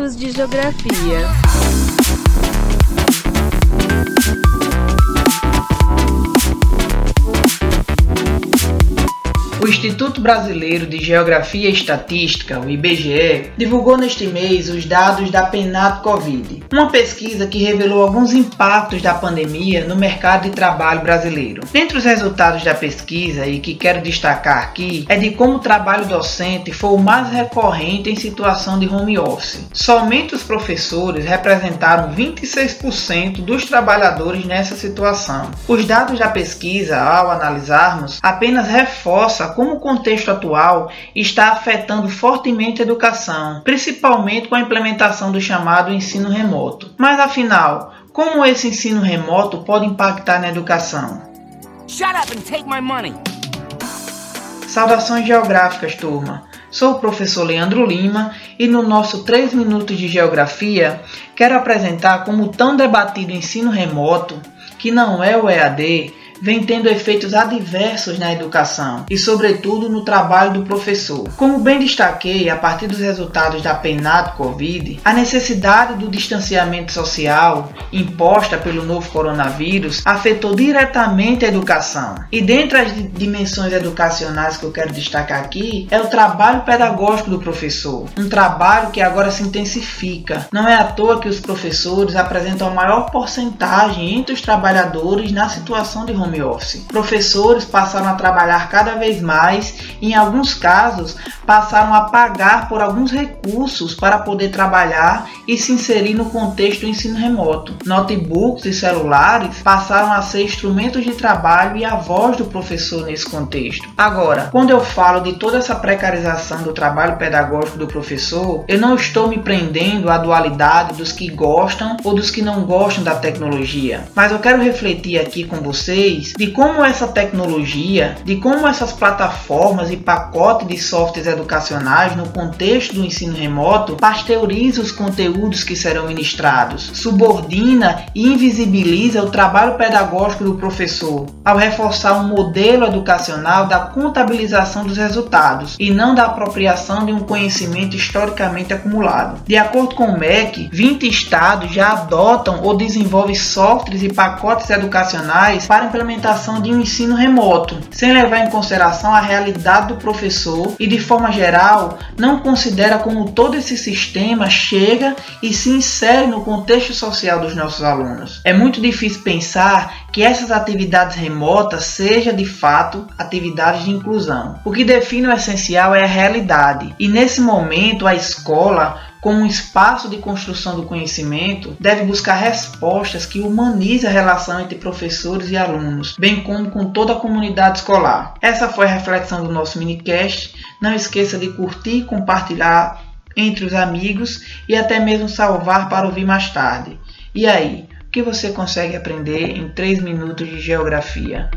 minutos de geografia. Instituto Brasileiro de Geografia e Estatística, o IBGE, divulgou neste mês os dados da PENAT Covid, uma pesquisa que revelou alguns impactos da pandemia no mercado de trabalho brasileiro. Dentre os resultados da pesquisa, e que quero destacar aqui, é de como o trabalho docente foi o mais recorrente em situação de home office. Somente os professores representaram 26% dos trabalhadores nessa situação. Os dados da pesquisa, ao analisarmos, apenas reforçam como o contexto atual está afetando fortemente a educação, principalmente com a implementação do chamado ensino remoto. Mas afinal, como esse ensino remoto pode impactar na educação? Saudações geográficas, turma. Sou o professor Leandro Lima e no nosso 3 minutos de geografia quero apresentar como o tão debatido ensino remoto, que não é o EAD, vem tendo efeitos adversos na educação e, sobretudo, no trabalho do professor. Como bem destaquei a partir dos resultados da PENAT Covid, a necessidade do distanciamento social imposta pelo novo coronavírus afetou diretamente a educação. E dentre as dimensões educacionais que eu quero destacar aqui é o trabalho pedagógico do professor, um trabalho que agora se intensifica. Não é à toa que os professores apresentam a maior porcentagem entre os trabalhadores na situação de home home office. Professores passaram a trabalhar cada vez mais e, em alguns casos, passaram a pagar por alguns recursos para poder trabalhar e se inserir no contexto do ensino remoto. Notebooks e celulares passaram a ser instrumentos de trabalho e a voz do professor nesse contexto. Agora, quando eu falo de toda essa precarização do trabalho pedagógico do professor, eu não estou me prendendo à dualidade dos que gostam ou dos que não gostam da tecnologia, mas eu quero refletir aqui com vocês vocês de como essa tecnologia, de como essas plataformas e pacotes de softwares educacionais no contexto do ensino remoto pasteuriza os conteúdos que serão ministrados, subordina e invisibiliza o trabalho pedagógico do professor, ao reforçar um modelo educacional da contabilização dos resultados e não da apropriação de um conhecimento historicamente acumulado. De acordo com o MEC, 20 estados já adotam ou desenvolvem softwares e pacotes educacionais para implementar implementação de um ensino remoto, sem levar em consideração a realidade do professor e, de forma geral, não considera como todo esse sistema chega e se insere no contexto social dos nossos alunos. É muito difícil pensar que essas atividades remotas sejam de fato atividades de inclusão. O que define o essencial é a realidade, e nesse momento a escola como um espaço de construção do conhecimento, deve buscar respostas que humanizem a relação entre professores e alunos, bem como com toda a comunidade escolar. Essa foi a reflexão do nosso minicast. Não esqueça de curtir, compartilhar entre os amigos e até mesmo salvar para ouvir mais tarde. E aí, que você consegue aprender em 3 minutos de geografia?